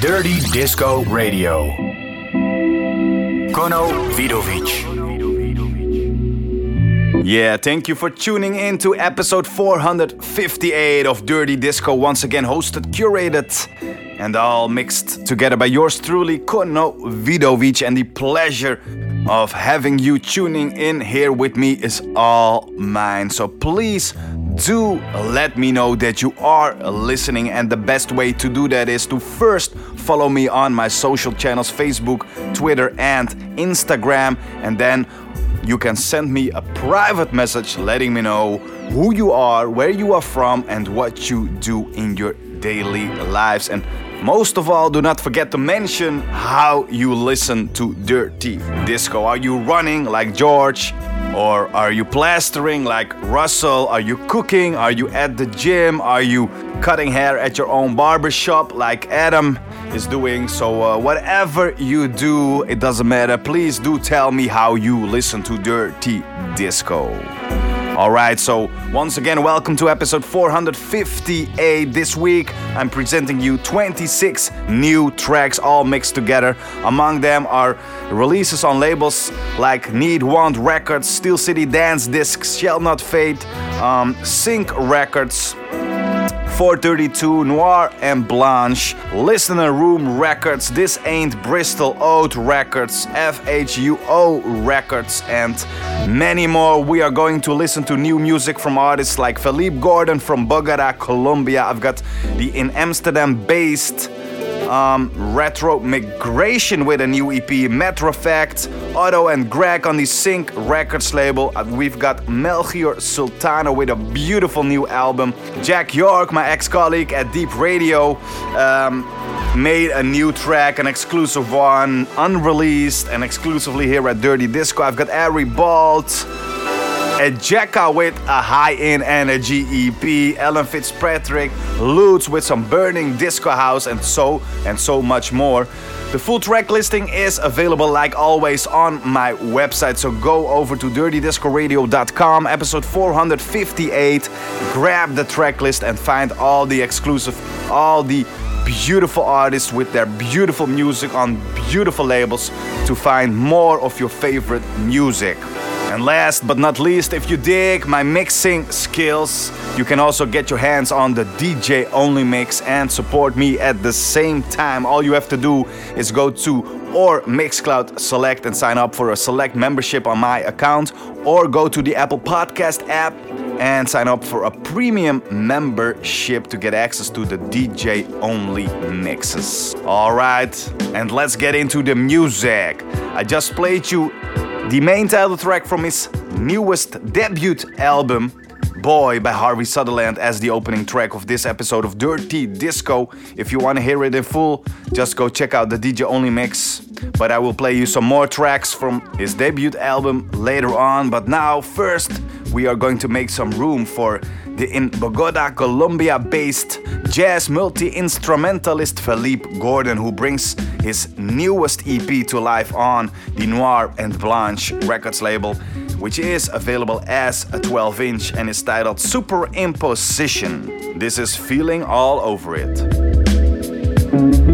Dirty Disco Radio. Kono Vidovic. Yeah, thank you for tuning in to episode 458 of Dirty Disco, once again hosted, curated, and all mixed together by yours truly, Kono Vidovic. And the pleasure of having you tuning in here with me is all mine. So please do let me know that you are listening. And the best way to do that is to first follow me on my social channels Facebook, Twitter, and Instagram. And then you can send me a private message letting me know who you are, where you are from, and what you do in your daily lives. And most of all, do not forget to mention how you listen to Dirty Disco. Are you running like George? Or are you plastering like Russell? Are you cooking? Are you at the gym? Are you cutting hair at your own barber shop like Adam is doing? So, uh, whatever you do, it doesn't matter. Please do tell me how you listen to Dirty Disco. Alright, so once again, welcome to episode 458. This week, I'm presenting you 26 new tracks all mixed together. Among them are releases on labels like Need Want Records, Steel City Dance Discs, Shall Not Fade, um, Sync Records. 432 Noir and Blanche, Listener Room Records, This Ain't Bristol Oat Records, FHUO Records, and many more. We are going to listen to new music from artists like Felipe Gordon from Bogota, Colombia. I've got the in Amsterdam based um, Retromigration with a new EP, Matter of Fact, Otto and Greg on the Sync Records label. Uh, we've got Melchior Sultana with a beautiful new album. Jack York, my ex colleague at Deep Radio, um, made a new track, an exclusive one, unreleased and exclusively here at Dirty Disco. I've got Ari Balt. Ejeca with a high-end energy EP, Alan Fitzpatrick, Loods with some burning disco house, and so and so much more. The full track listing is available, like always, on my website. So go over to dirtydiscoradio.com, episode 458. Grab the track list and find all the exclusive, all the beautiful artists with their beautiful music on beautiful labels to find more of your favorite music. And last but not least, if you dig my mixing skills, you can also get your hands on the DJ Only Mix and support me at the same time. All you have to do is go to or Mixcloud Select and sign up for a select membership on my account, or go to the Apple Podcast app and sign up for a premium membership to get access to the DJ only mixes. All right, and let's get into the music. I just played you the main title track from his newest debut album, Boy by Harvey Sutherland, as the opening track of this episode of Dirty Disco. If you want to hear it in full, just go check out the DJ Only mix. But I will play you some more tracks from his debut album later on. But now, first, we are going to make some room for the in Bogota, Colombia based jazz multi instrumentalist Felipe Gordon, who brings his newest EP to life on the Noir and Blanche Records label, which is available as a 12 inch and is titled Superimposition. This is Feeling All Over It.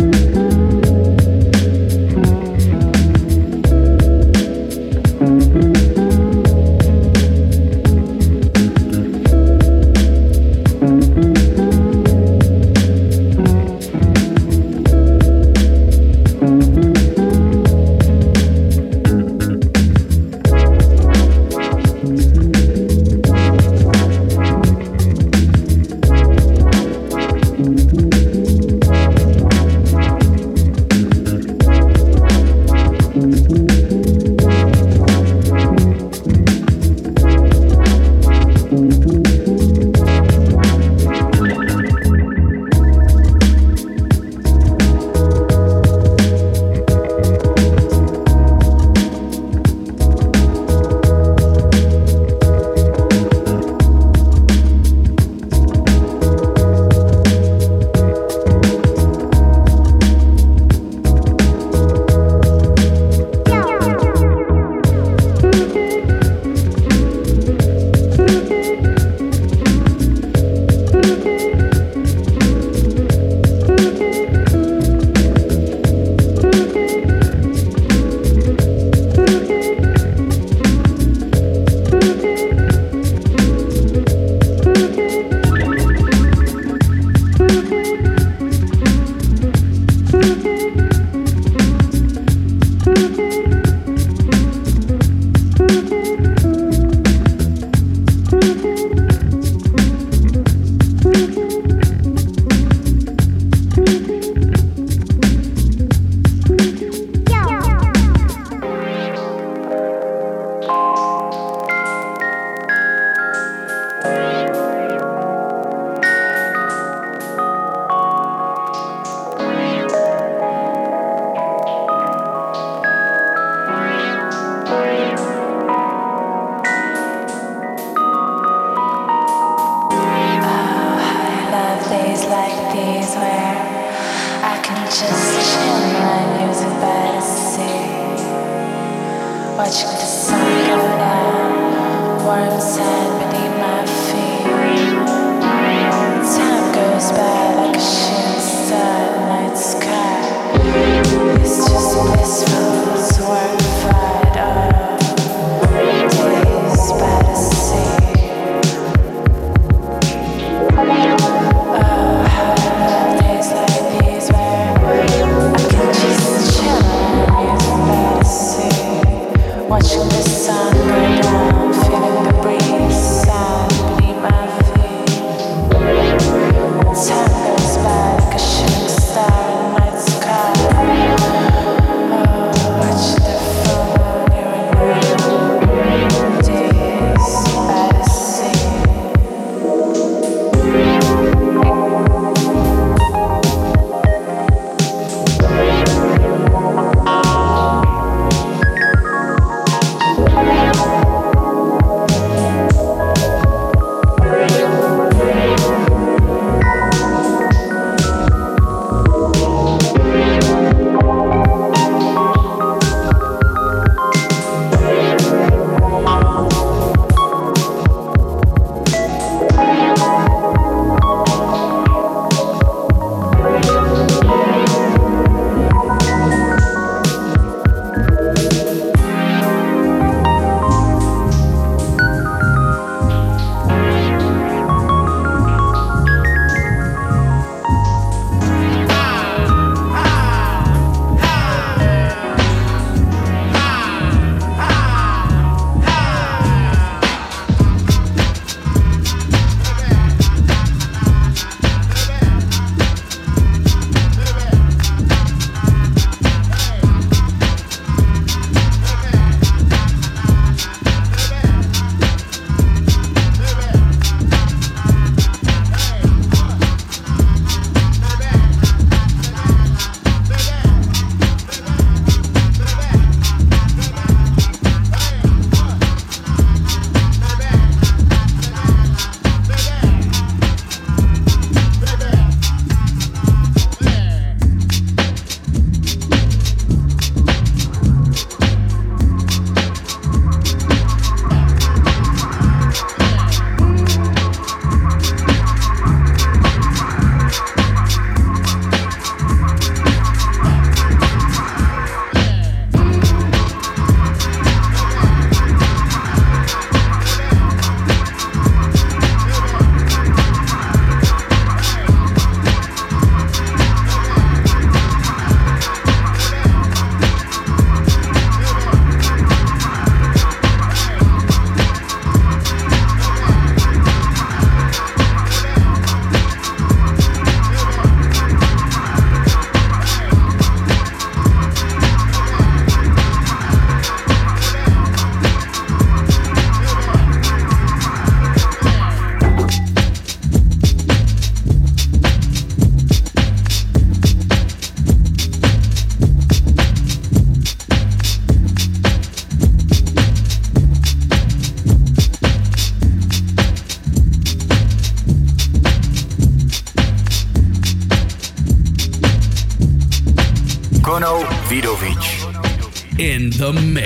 The mix.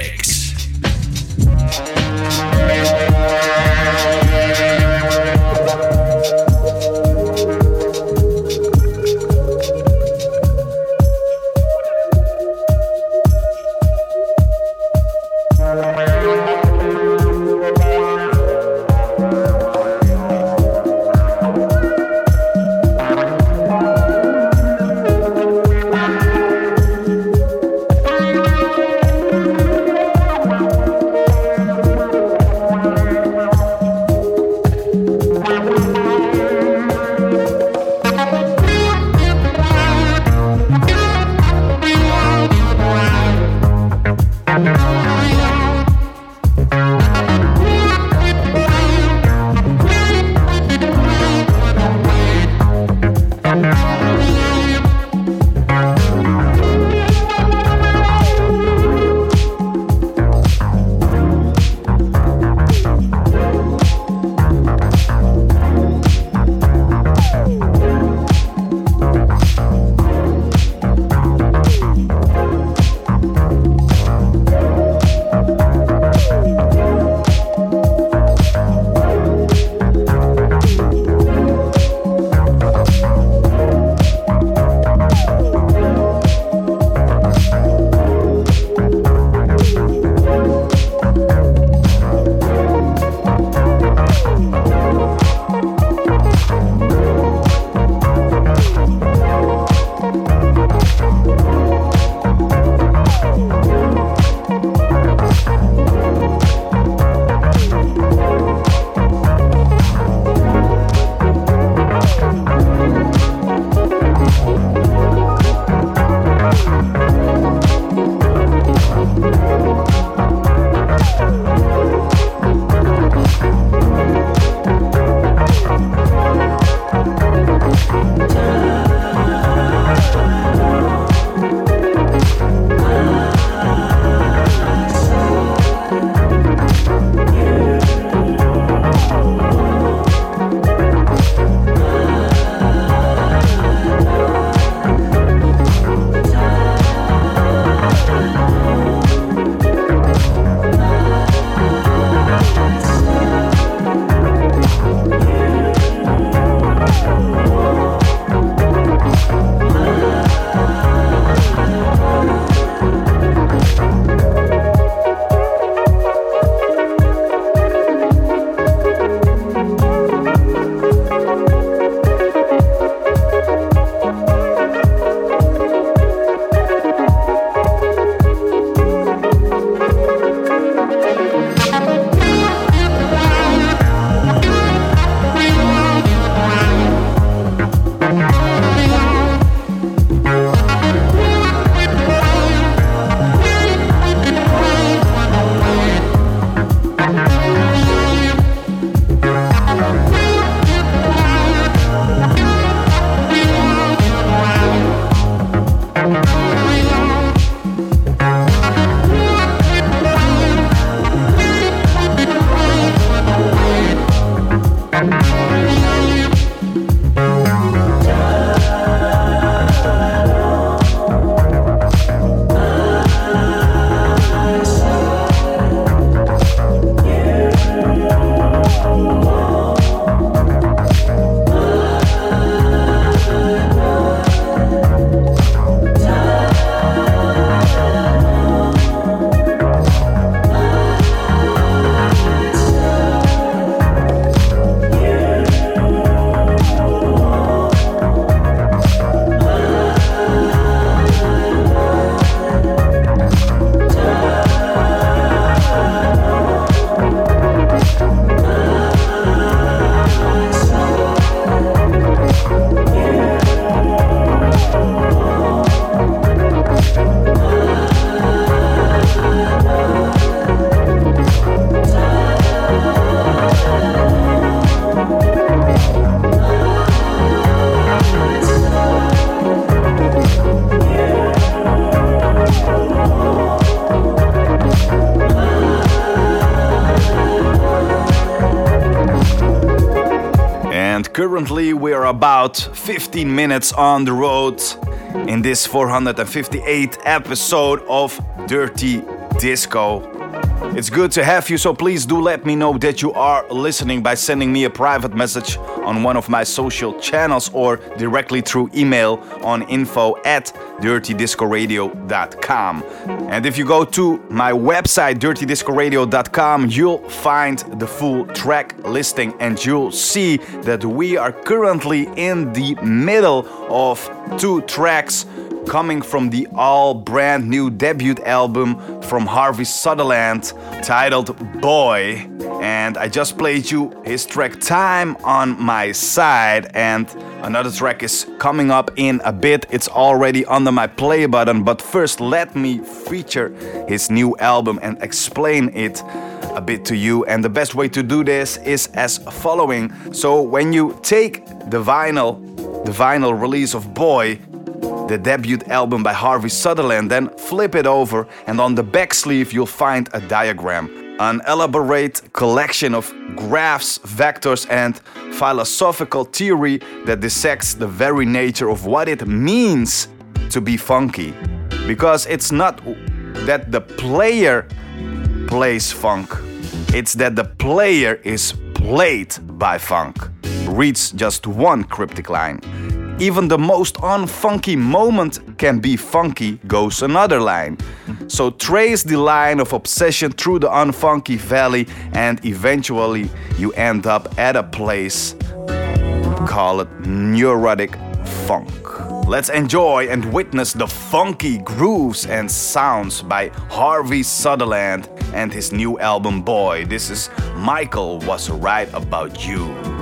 About 15 minutes on the road in this 458th episode of Dirty Disco. It's good to have you, so please do let me know that you are listening by sending me a private message on one of my social channels or directly through email on info at dirtydiscoradio.com. And if you go to my website, dirtydiscoradio.com, you'll find the full track listing and you'll see that we are currently in the middle of two tracks coming from the all brand new debut album from Harvey Sutherland titled Boy. And I just played you his track Time on My Side, and another track is coming up in a bit. It's already under my play button, but first let me feature his new album and explain it a bit to you. And the best way to do this is as following. So when you take the vinyl, the vinyl release of Boy, the debut album by Harvey Sutherland, then flip it over, and on the back sleeve you'll find a diagram. An elaborate collection of graphs, vectors, and philosophical theory that dissects the very nature of what it means to be funky. Because it's not that the player plays funk, it's that the player is played by funk. Reads just one cryptic line. Even the most unfunky moment can be funky, goes another line. So trace the line of obsession through the unfunky valley, and eventually you end up at a place. Call it neurotic funk. Let's enjoy and witness the funky grooves and sounds by Harvey Sutherland and his new album Boy. This is Michael Was Right About You.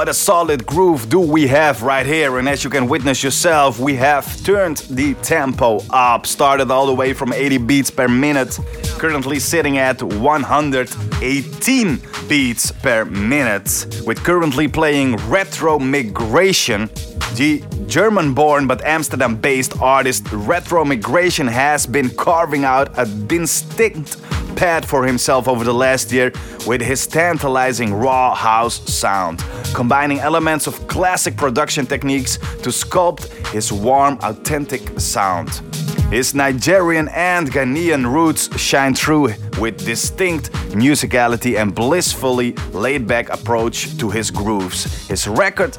What a solid groove do we have right here. And as you can witness yourself, we have turned the tempo up. Started all the way from 80 beats per minute, currently sitting at 118 beats per minute. With currently playing Retromigration, the German born but Amsterdam based artist Retromigration has been carving out a distinct path for himself over the last year with his tantalizing raw house sound, combining elements of classic production techniques to sculpt his warm, authentic sound. His Nigerian and Ghanaian roots shine through with distinct musicality and blissfully laid back approach to his grooves. His record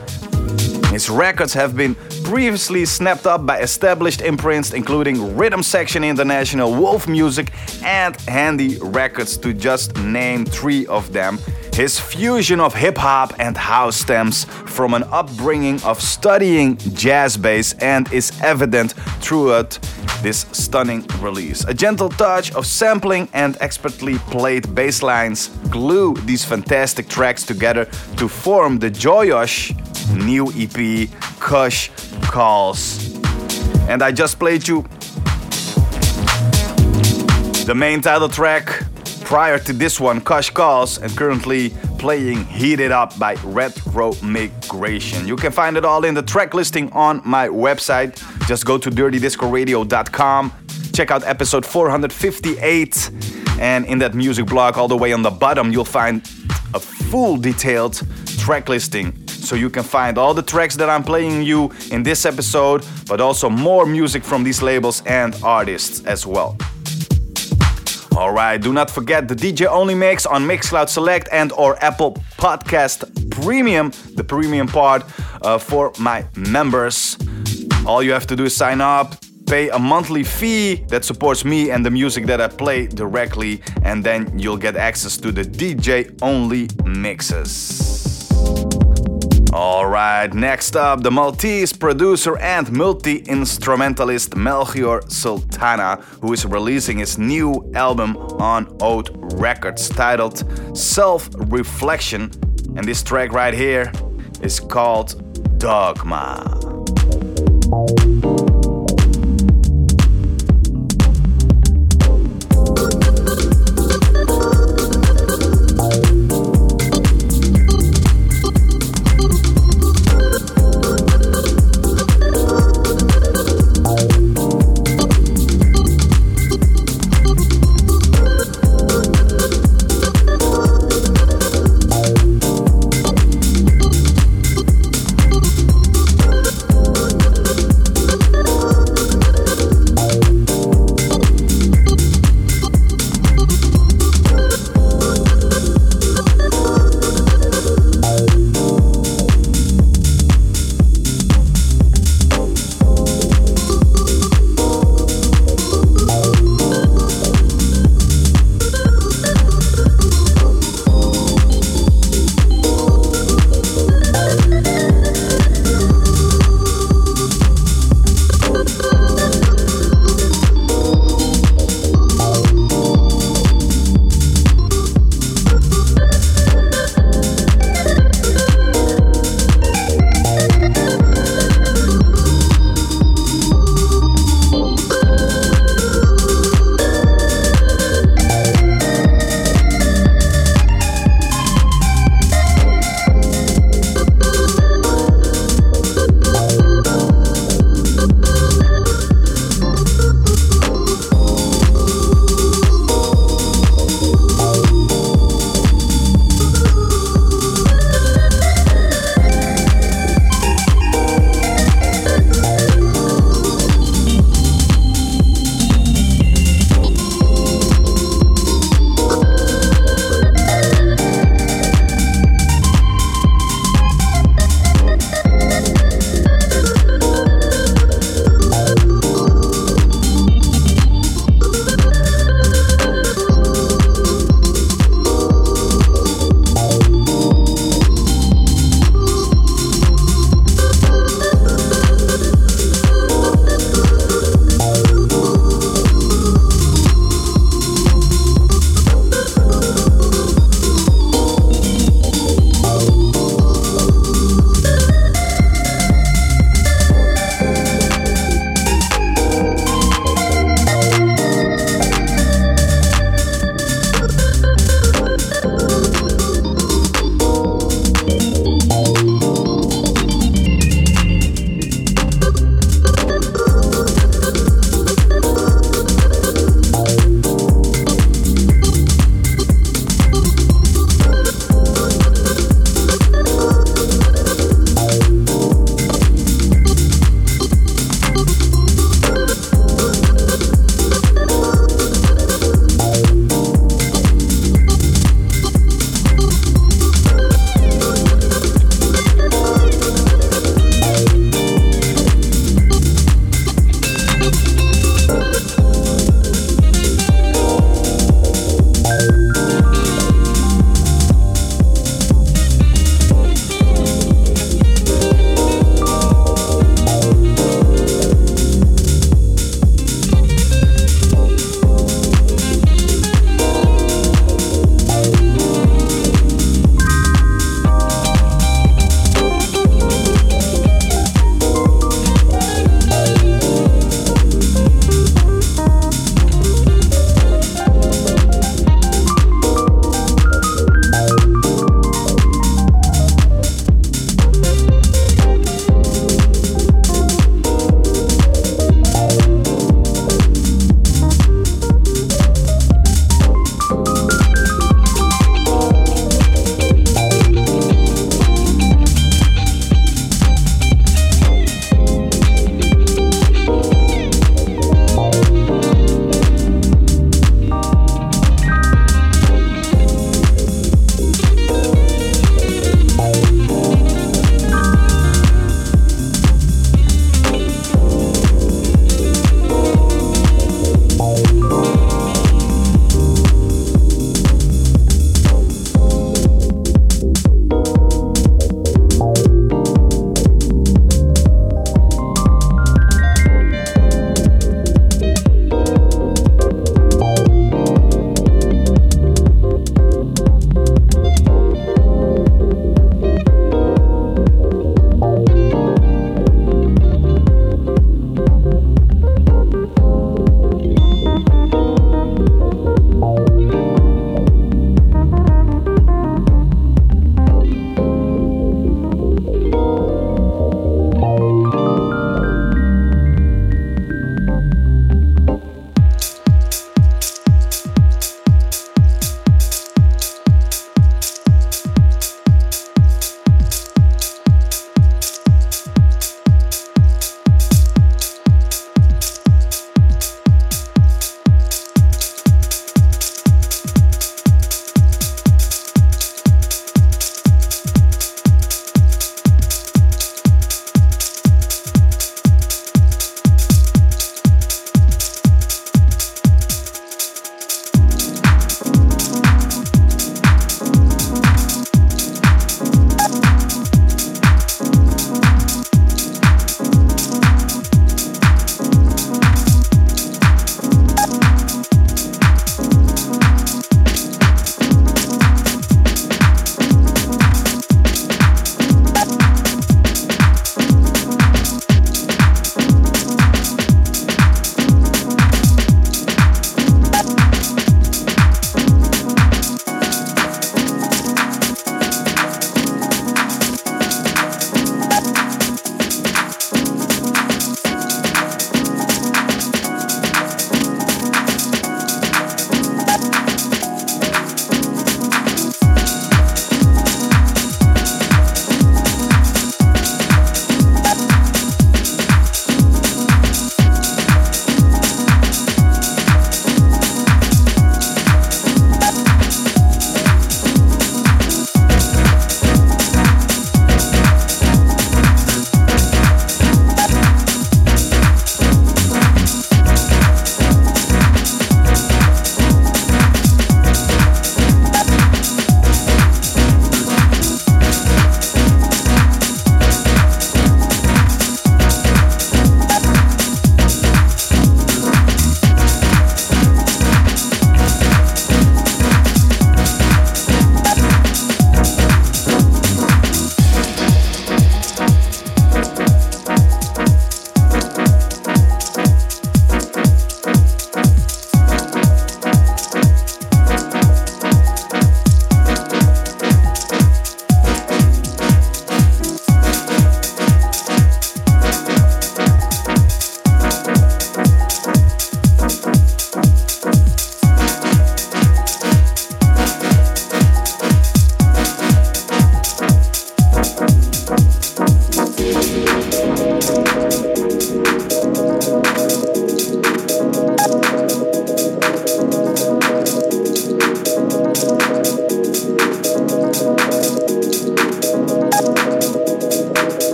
his records have been previously snapped up by established imprints including Rhythm Section International, Wolf Music, and Handy Records, to just name three of them. His fusion of hip hop and house stems from an upbringing of studying jazz bass and is evident throughout this stunning release. A gentle touch of sampling and expertly played bass lines glue these fantastic tracks together to form the joyous new EP, Kush Calls. And I just played you the main title track prior to this one, Kush Calls, and currently playing Heated Up by Retromigration. You can find it all in the track listing on my website. Just go to dirtydiscoradio.com, check out episode 458, and in that music blog, all the way on the bottom, you'll find a full detailed track listing so you can find all the tracks that I'm playing you in this episode, but also more music from these labels and artists as well. Alright, do not forget the DJ only mix on Mixcloud Select and or Apple Podcast Premium, the premium part uh, for my members. All you have to do is sign up, pay a monthly fee that supports me and the music that I play directly, and then you'll get access to the DJ only mixes. Alright, next up, the Maltese producer and multi instrumentalist Melchior Sultana, who is releasing his new album on Oat Records titled Self Reflection. And this track right here is called Dogma.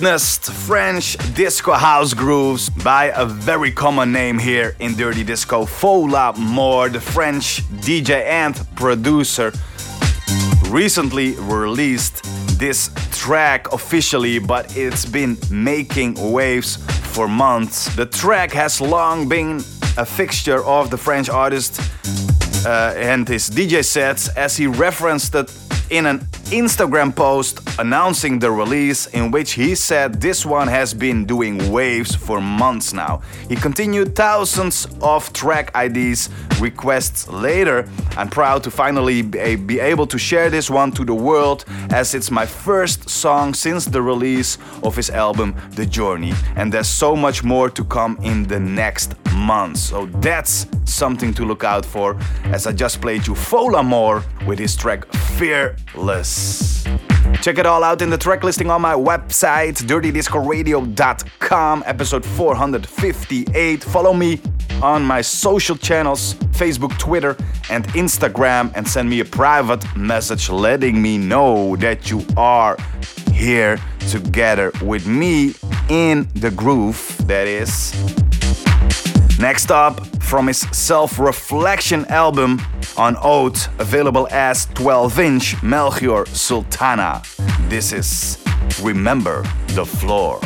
Witnessed French disco house grooves by a very common name here in Dirty Disco, Folamour, the French DJ and producer, recently released this track officially, but it's been making waves for months. The track has long been a fixture of the French artist uh, and his DJ sets as he referenced it in an Instagram post announcing the release, in which he said this one has been doing waves for months now. He continued thousands of track IDs requests later. I'm proud to finally eh, be able to share this one to the world as it's my first song since the release of his album The Journey, and there's so much more to come in the next months. So that's something to look out for as I just played you Folamour with his track Fearless. Check it all out in the track listing on my website, dirtydiscoradio.com, episode 458. Follow me on my social channels Facebook, Twitter, and Instagram, and send me a private message letting me know that you are here together with me in the groove. That is. Next up, from his self reflection album on Oath, available as 12 inch Melchior Sultana. This is Remember the Floor.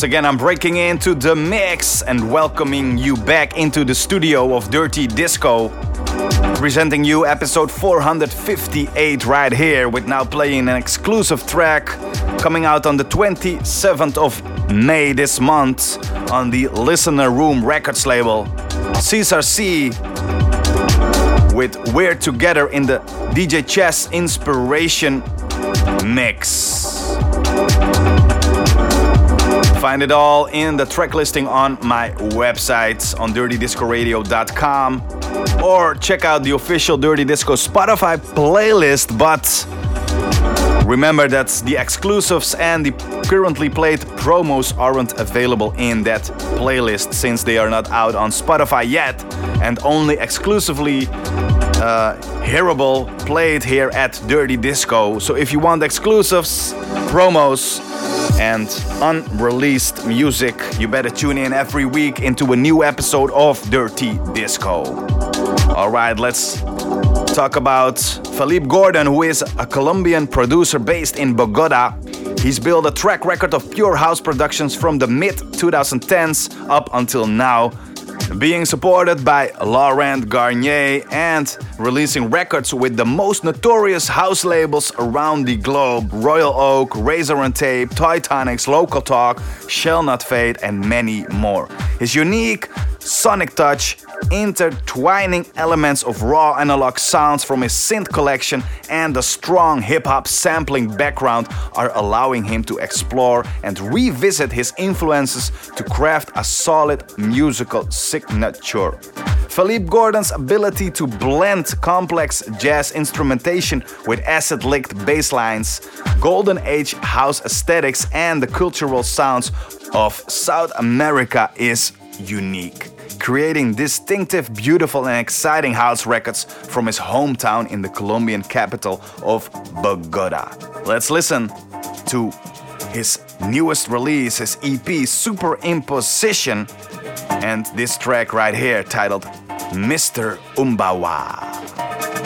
Once again, I'm breaking into the mix and welcoming you back into the studio of Dirty Disco. presenting you episode 458 right here, with now playing an exclusive track coming out on the 27th of May this month on the Listener Room Records label. Caesar C with We're Together in the DJ Chess Inspiration Mix. Find it all in the track listing on my website on dirtydiscoradio.com or check out the official Dirty Disco Spotify playlist. But remember that the exclusives and the currently played promos aren't available in that playlist since they are not out on Spotify yet and only exclusively uh, hearable played here at Dirty Disco. So if you want exclusives, promos, and unreleased music, you better tune in every week into a new episode of Dirty Disco. Alright, let's talk about Felipe Gordon, who is a Colombian producer based in Bogota. He's built a track record of pure house productions from the mid 2010s up until now being supported by Laurent Garnier and releasing records with the most notorious house labels around the globe Royal Oak, Razor-N-Tape, Titanics, Local Talk, Shall Not Fade, and many more. His unique sonic touch intertwining elements of raw analog sounds from his synth collection and a strong hip hop sampling background are allowing him to explore and revisit his influences to craft a solid musical signature. Felipe Gordon's ability to blend complex jazz instrumentation with acid licked bass lines, golden age house aesthetics, and the cultural sounds of South America is unique creating distinctive, beautiful, and exciting house records from his hometown in the Colombian capital of Bogota. Let's listen to his newest release, his EP Superimposition, and this track right here titled Mr. Umbawa.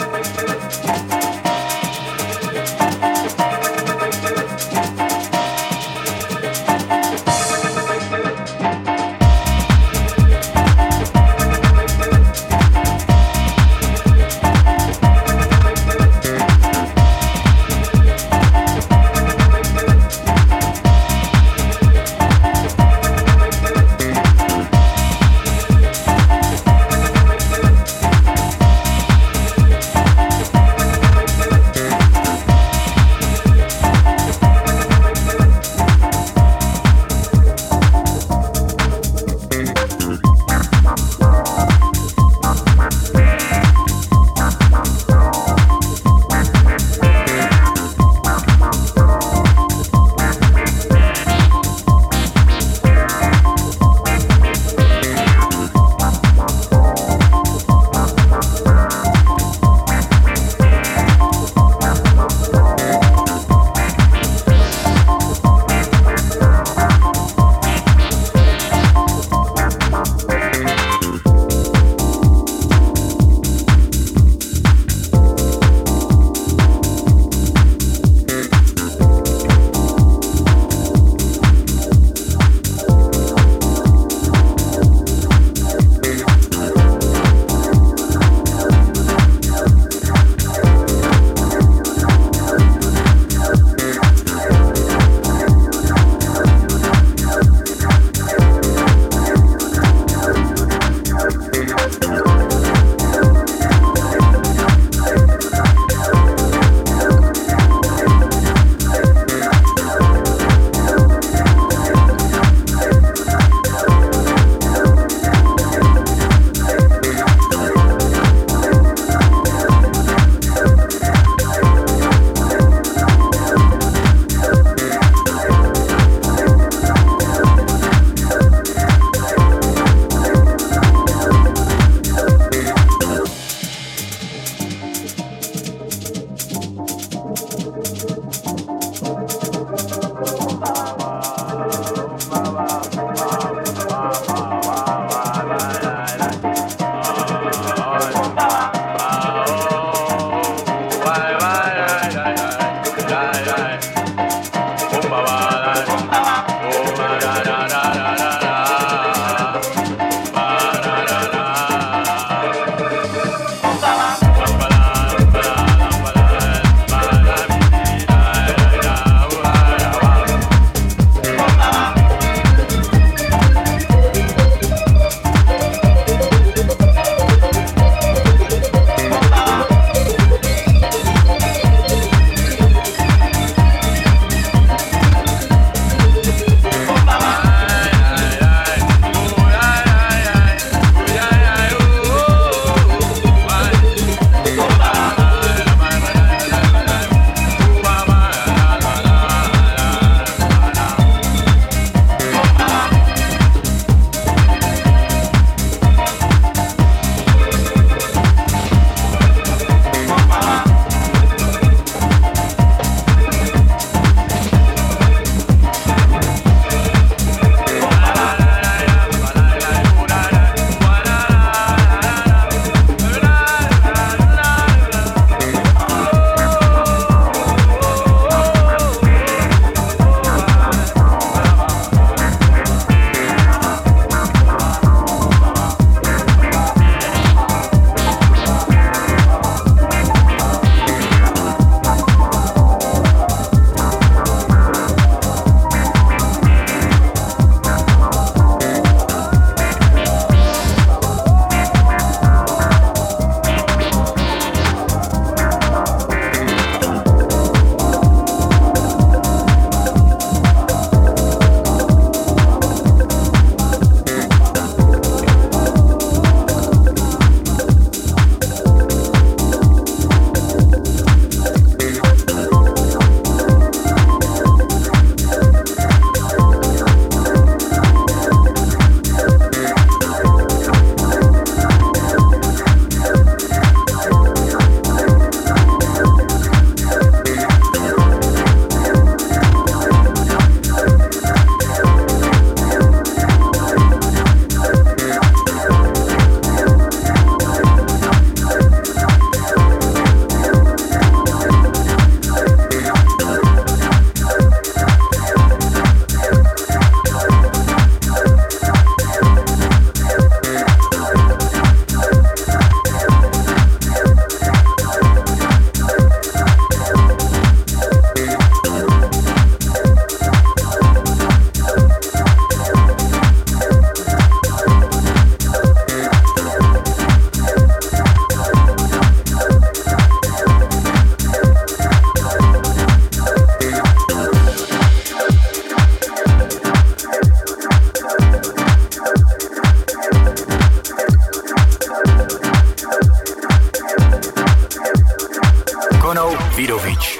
Vidovic.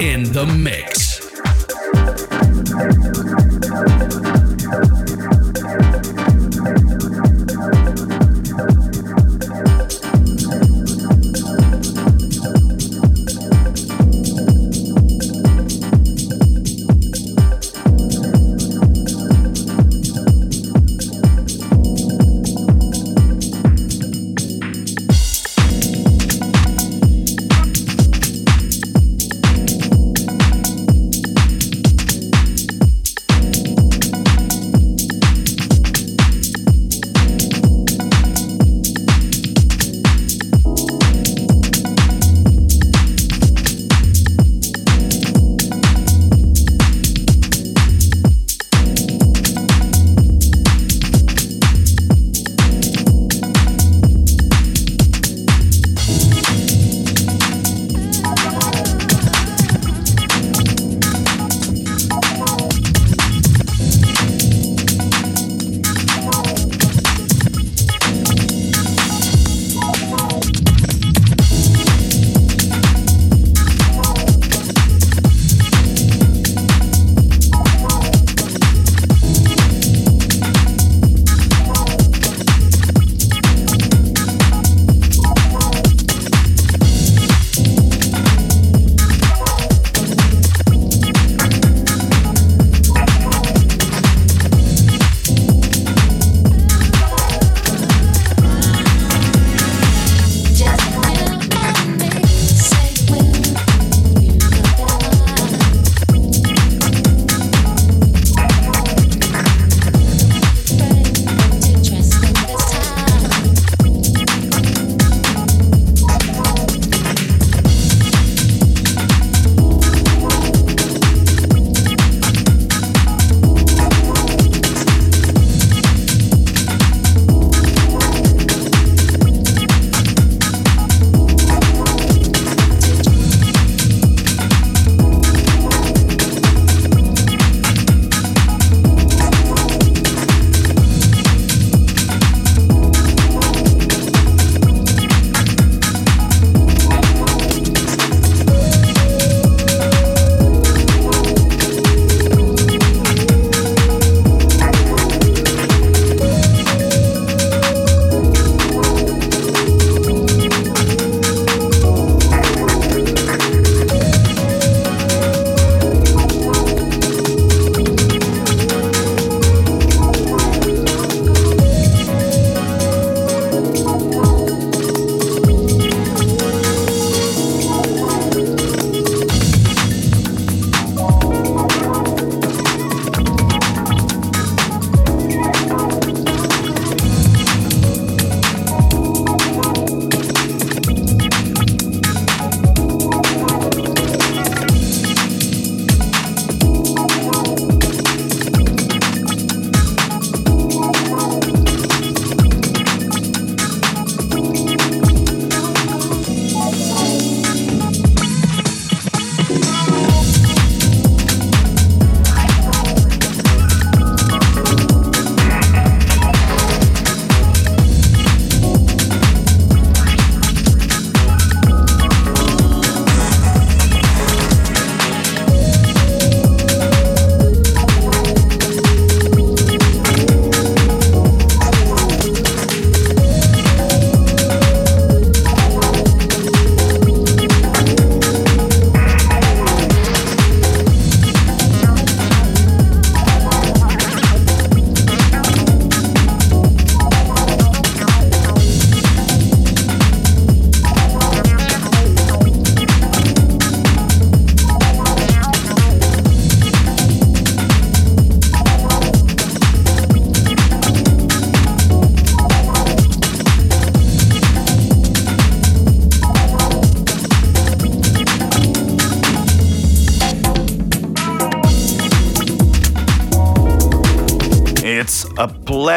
In the mix.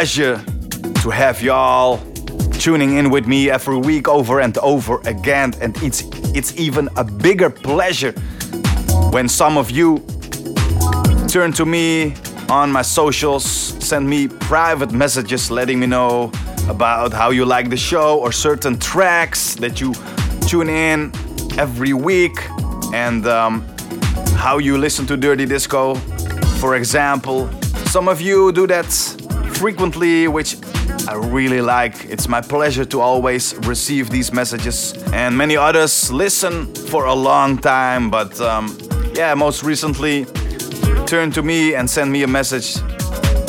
Pleasure to have y'all tuning in with me every week over and over again. And it's, it's even a bigger pleasure when some of you turn to me on my socials, send me private messages letting me know about how you like the show or certain tracks that you tune in every week. and um, how you listen to Dirty Disco. For example, some of you do that frequently, which I really like. It's my pleasure to always receive these messages. And many others listen for a long time, but um, yeah, most recently turn to me and send me a message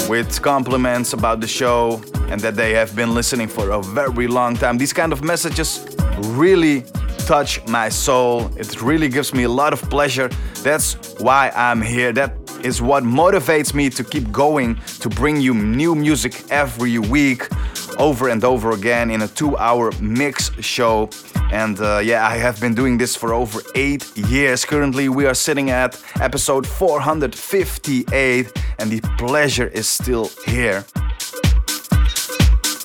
with compliments about the show and that they have been listening for a very long time. These kind of messages really touch my soul. It really gives me a lot of pleasure. That's why I'm here. That is what motivates me to keep going to bring you new music every week over and over again in a two hour mix show. And uh, yeah, I have been doing this for over eight years. Currently, we are sitting at episode 458, and the pleasure is still here.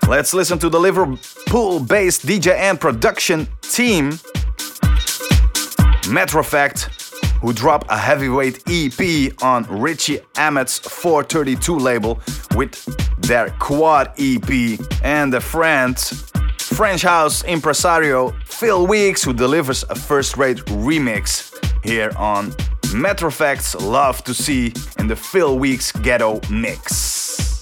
Let's listen to the Liverpool based DJ and production team. Matter of fact, who drop a heavyweight EP on Richy Ahmed's 432 label with their Quad EP, and a friend, French house impresario Phil Weeks, who delivers a first rate remix here on Matter Fact's Love to See in the Phil Weeks Ghetto Mix.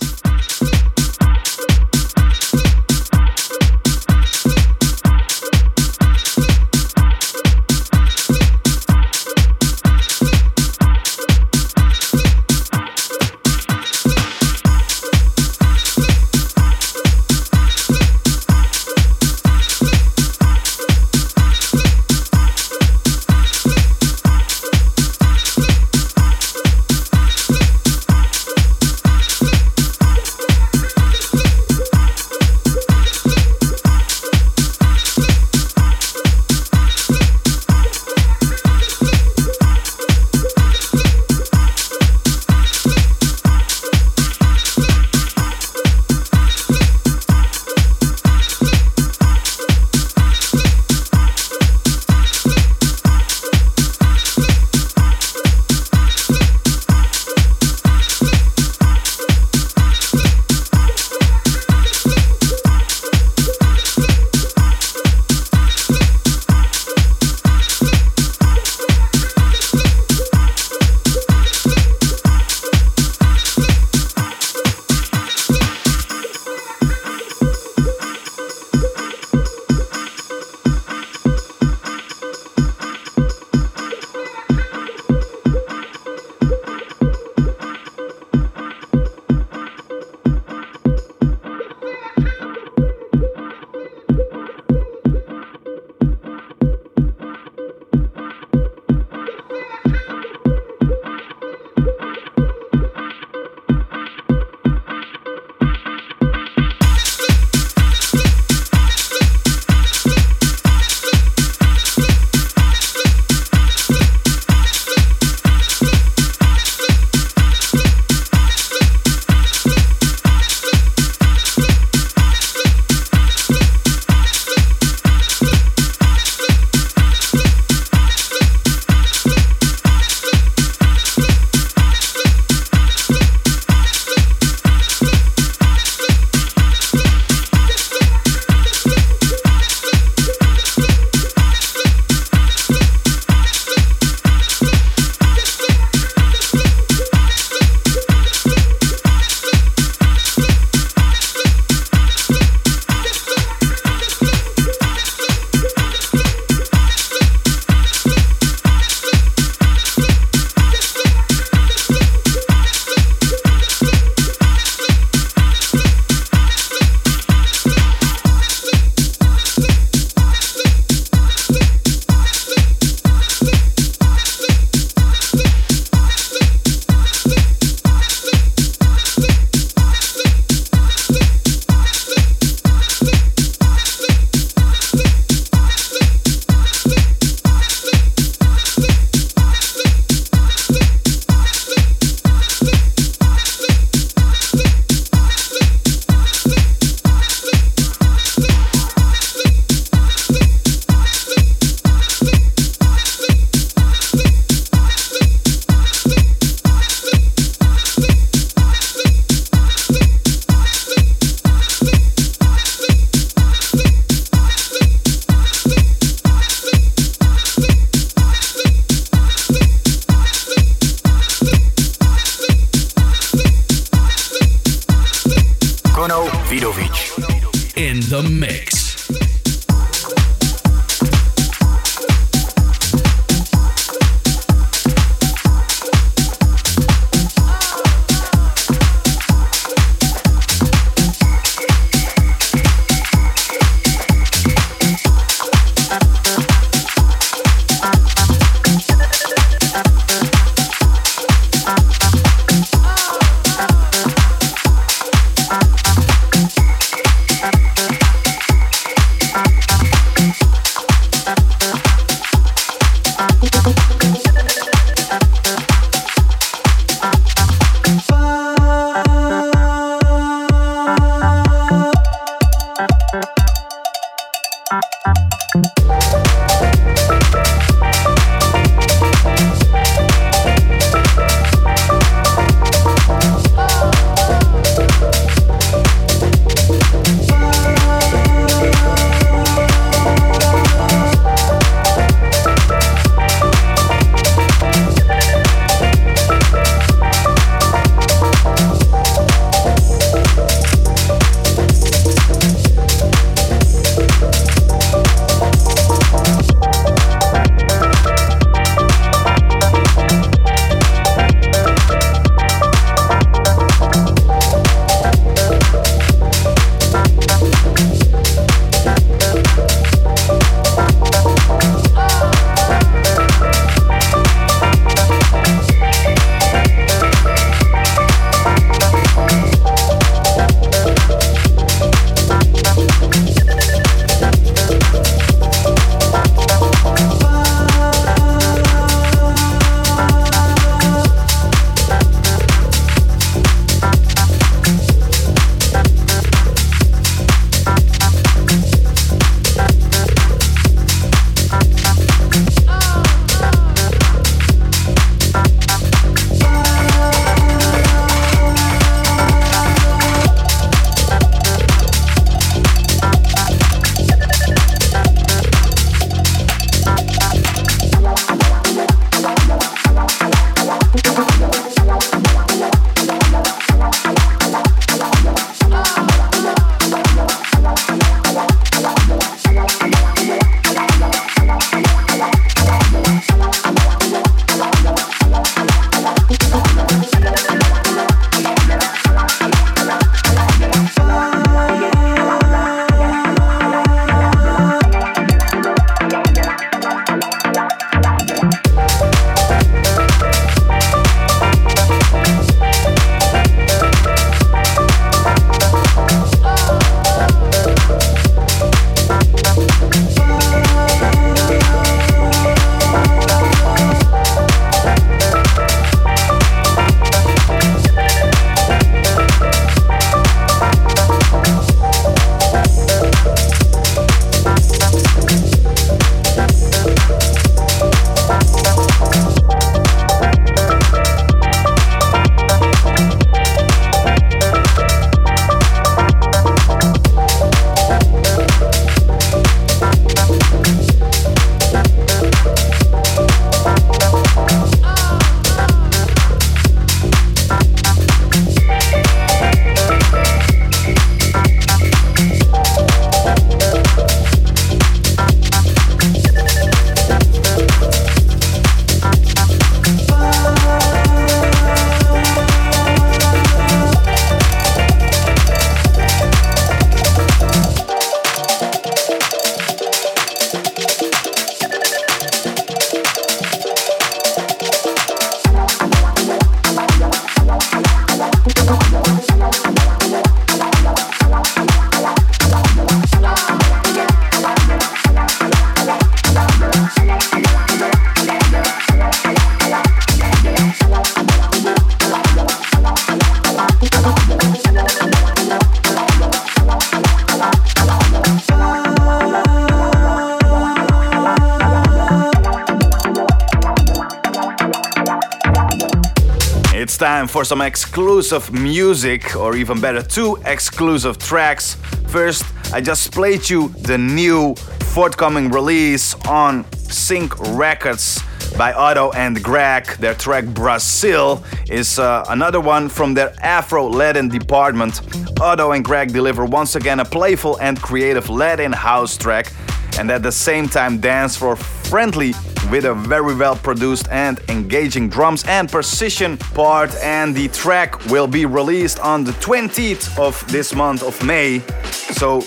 Some exclusive music, or even better, two exclusive tracks. First, I just played you the new forthcoming release on Sync Records by Otto and Greg. Their track Brazil is uh, another one from their Afro Latin department. Otto and Greg deliver once again a playful and creative Latin house track, and at the same time dance for friendly with a very well produced and engaging drums and precision part. And the track will be released on the 20th of this month of May. So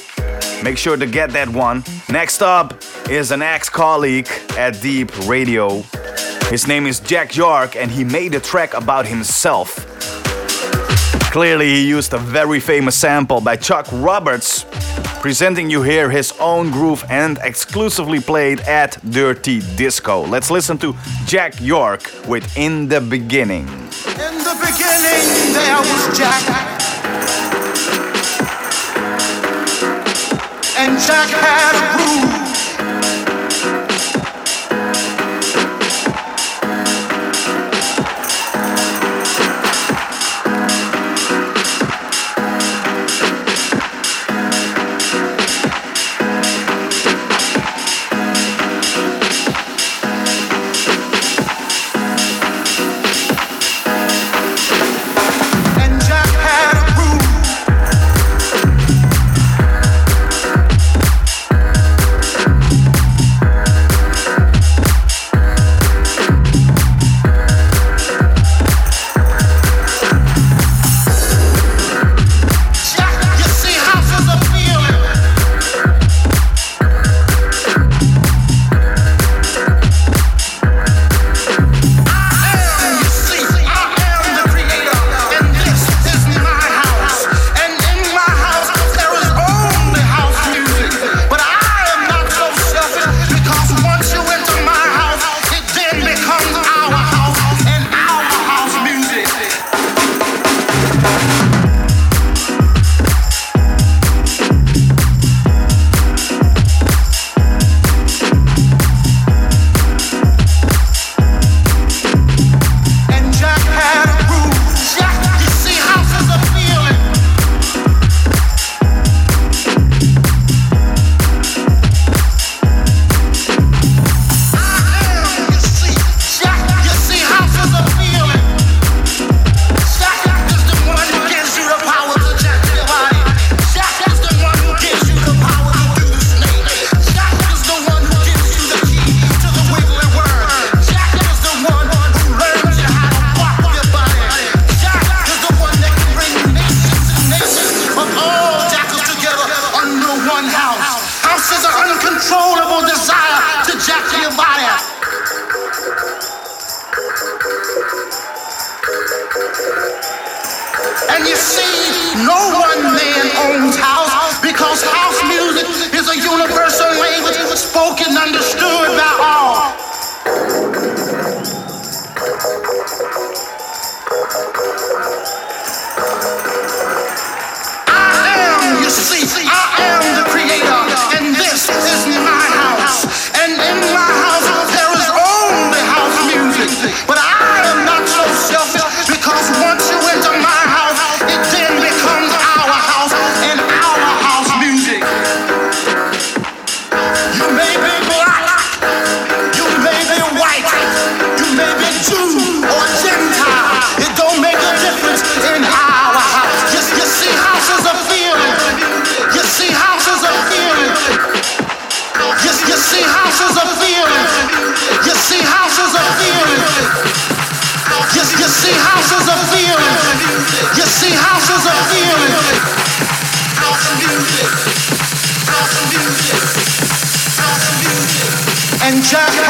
make sure to get that one. Next up is an ex colleague at Deep Radio. His name is Jack York, and he made a track about himself. Clearly, he used a very famous sample by Chuck Roberts presenting you here his own groove and exclusively played at Dirty Disco. Let's listen to Jack York with In the Beginning. In the beginning, there was Jack. And Jack had a groove. shotgun.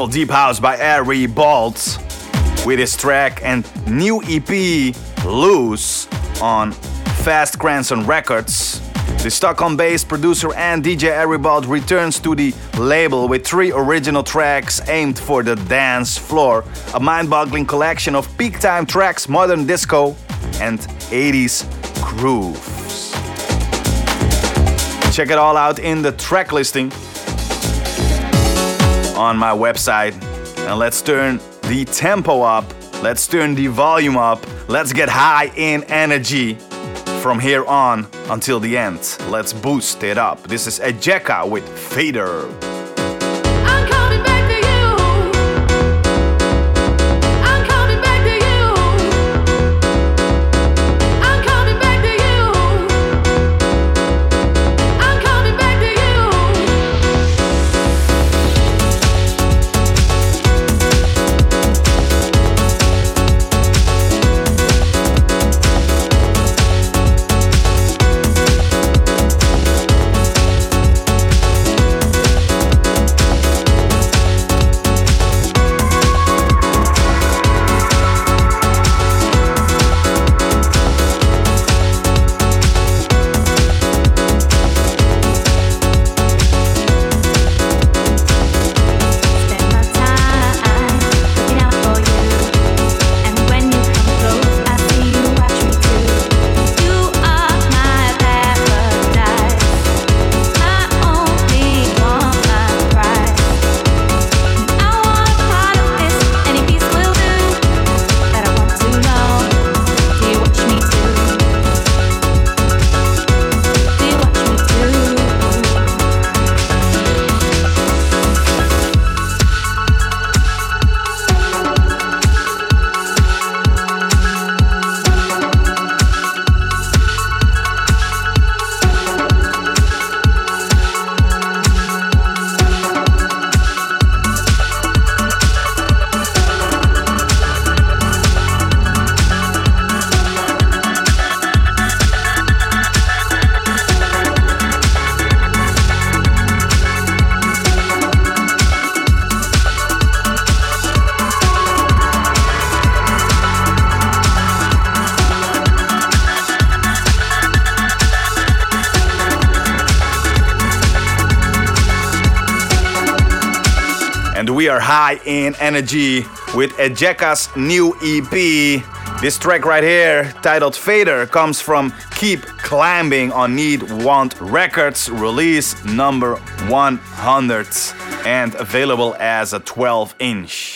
Beautiful deep house by Ari Bolt with his track and new EP Loose on Fast Grandson Records. The Stockholm based producer and DJ Ari Bolt returns to the label with three original tracks aimed for the dance floor, a mind boggling collection of peak time tracks, modern disco, and 80s grooves. Check it all out in the track listing on my website. And let's turn the tempo up. Let's turn the volume up. Let's get high in energy from here on until the end. Let's boost it up. This is Ejeca with Fader. High in energy with Ejeca's new EP. This track right here, titled Fader, comes from Keep Climbing on Need Want Records, release number 100, and available as a 12 inch.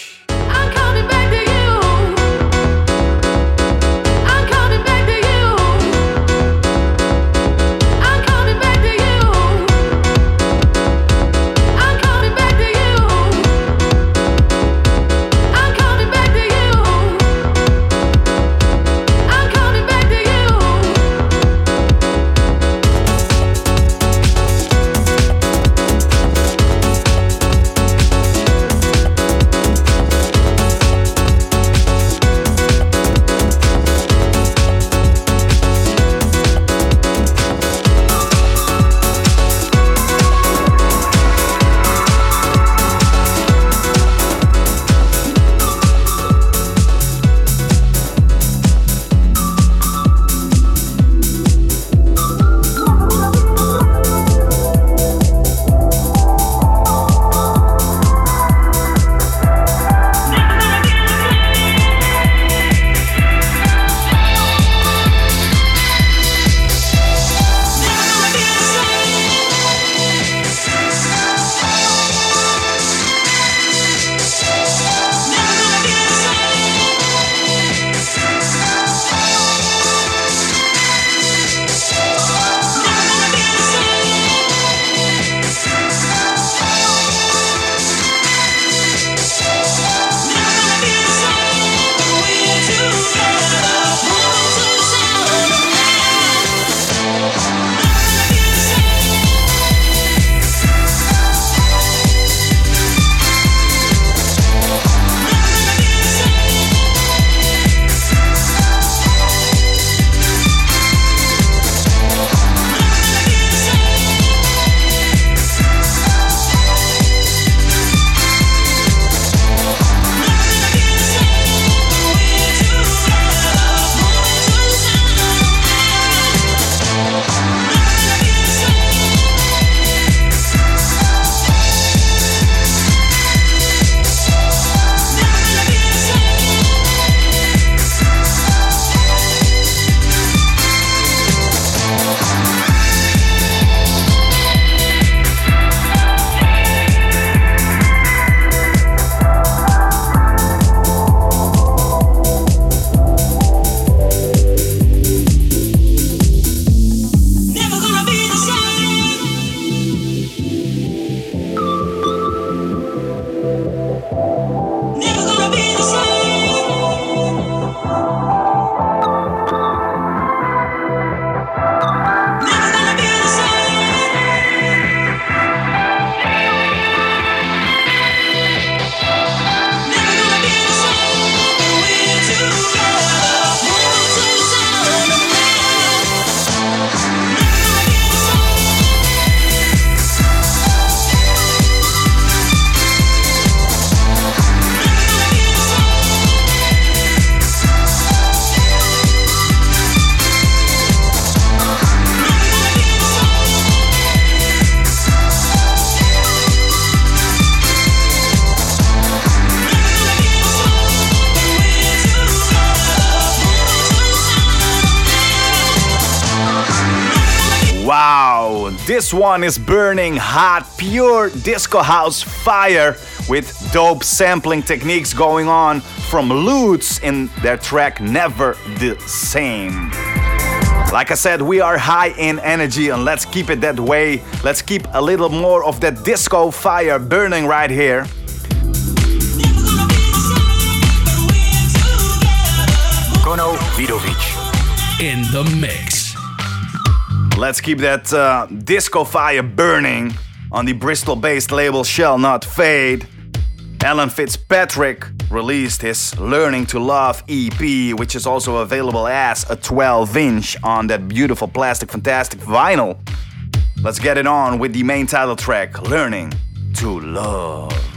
One is burning hot, pure disco house fire with dope sampling techniques going on from Loods in their track Never the Same. Like I said, we are high in energy and let's keep it that way. Let's keep a little more of that disco fire burning right here. Kono Vidovic. In the mix. Let's keep that uh, disco fire burning on the Bristol based label Shall Not Fade. Alan Fitzpatrick released his Learning to Love EP, which is also available as a 12 inch on that beautiful plastic fantastic vinyl. Let's get it on with the main title track, Learning to Love.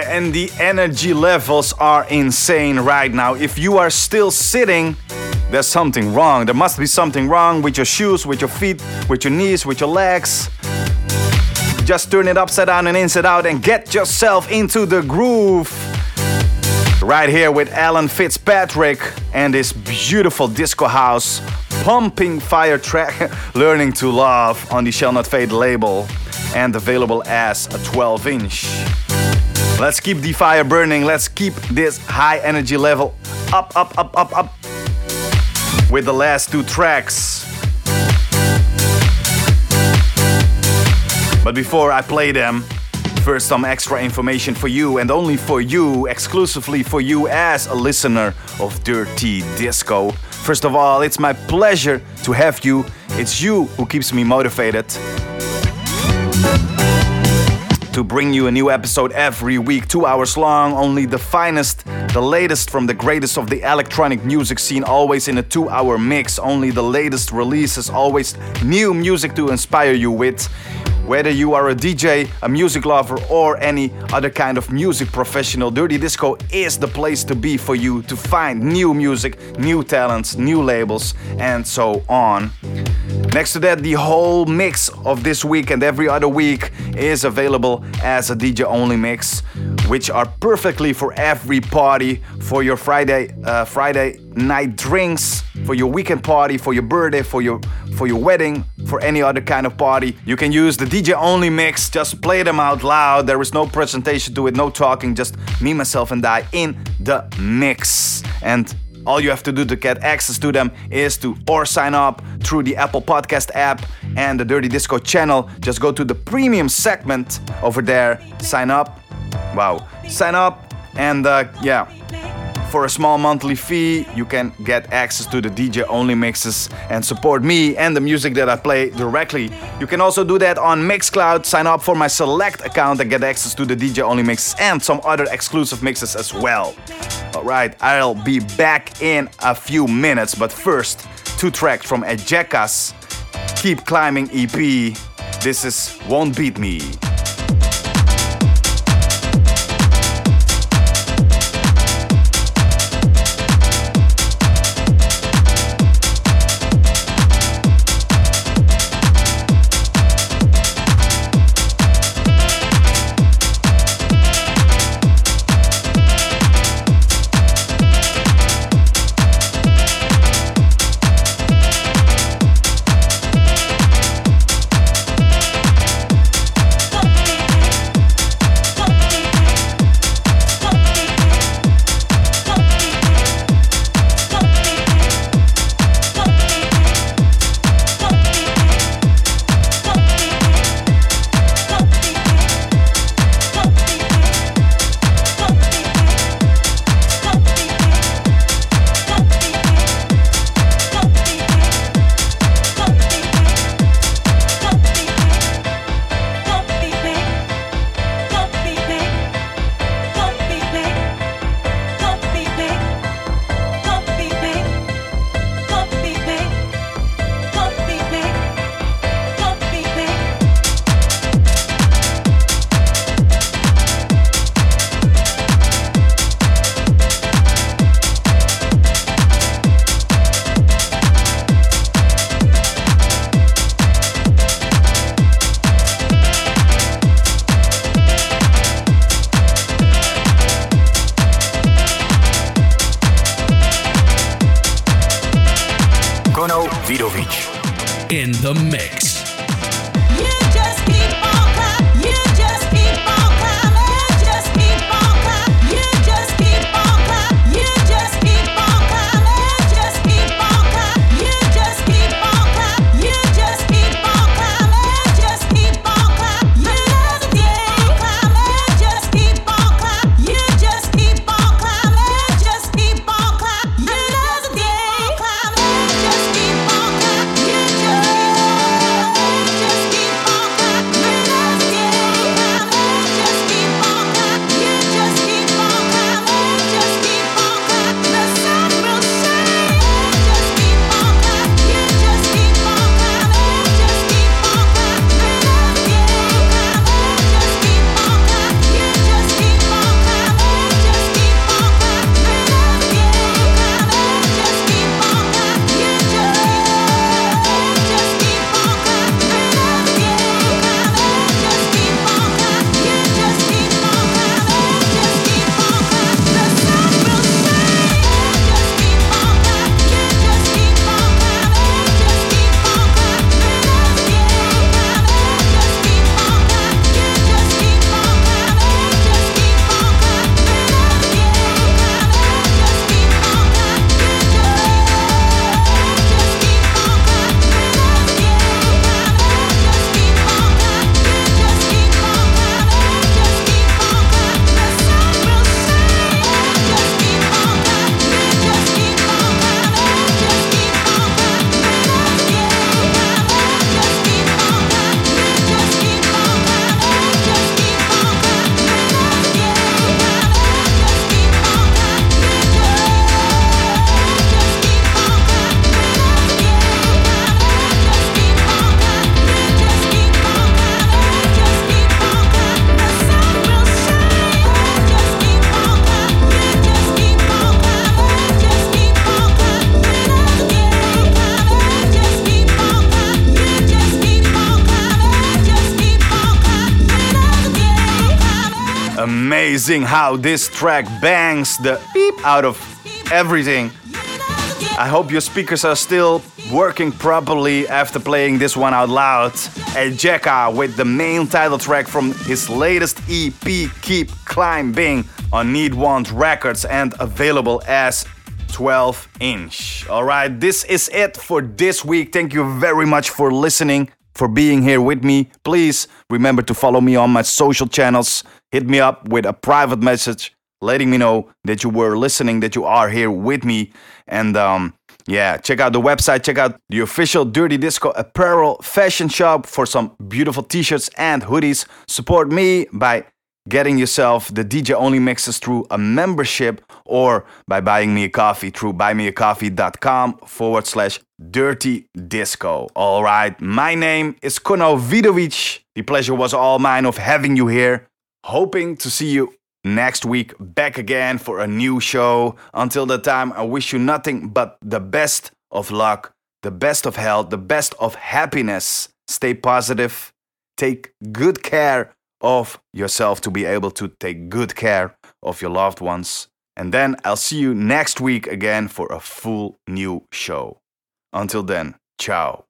Uh, and the energy levels are insane right now. If you are still sitting, there's something wrong. There must be something wrong with your shoes, with your feet, with your knees, with your legs. Just turn it upside down and inside out and get yourself into the groove. Right here with Alan Fitzpatrick and this beautiful disco house pumping fire track, Learning to Love on the Shall Not Fade label. and available as a 12 inch. Let's keep the fire burning. Let's keep this high energy level up, up, up, up, up with the last two tracks. But before I play them, first some extra information for you and only for you, exclusively for you as a listener of Dirty Disco. First of all, it's my pleasure to have you. It's you who keeps me motivated to bring you a new episode every week, two hours long. Only the finest, the latest from the greatest of the electronic music scene, always in a two hour mix. Only the latest releases, always new music to inspire you with. Whether you are a DJ, a music lover, or any other kind of music professional, Dirty Disco is the place to be for you to find new music, new talents, new labels, and so on. Next to that, the whole mix of this week and every other week is available as a DJ only mix, which are perfectly for every party, for your Friday uh, Friday night drinks, for your weekend party, for your birthday, for your for your wedding, for any other kind of party. You can use the DJ only mix, just play them out loud. There is no presentation to it, no talking, just me, myself, and I in the mix. And all you have to do to get access to them is to or sign up through the Apple Podcast app and the Dirty Disco channel. Just go to the premium segment over there, sign up. Wow, sign up, and uh, yeah. For a small monthly fee, you can get access to the DJ only mixes and support me and the music that I play directly. You can also do that on Mixcloud. Sign up for my select account and get access to the DJ only mixes and some other exclusive mixes as well. Alright, I'll be back in a few minutes, but first, two tracks from Ejecas Keep Climbing EP. This is Won't Beat Me. Kono Vidovic. In the mix. Amazing how this track bangs the beep out of everything. I hope your speakers are still working properly after playing this one out loud. Ejeca with the main title track from his latest EP, Keep Climbing, on Need Want Records and available as 12 inch. Alright, this is it for this week. Thank you very much for listening, for being here with me. Please remember to follow me on my social channels. Hit me up with a private message letting me know that you were listening, that you are here with me. And um, yeah, check out the website, check out the official Dirty Disco apparel fashion shop for some beautiful t shirts and hoodies. Support me by getting yourself the DJ only mixes through a membership or by buying me a coffee through buymeacoffee.com forward slash dirty disco. All right, my name is Kono Vidovic. The pleasure was all mine of having you here. Hoping to see you next week back again for a new show. Until that time, I wish you nothing but the best of luck, the best of health, the best of happiness. Stay positive. Take good care of yourself to be able to take good care of your loved ones. And then I'll see you next week again for a full new show. Until then, ciao.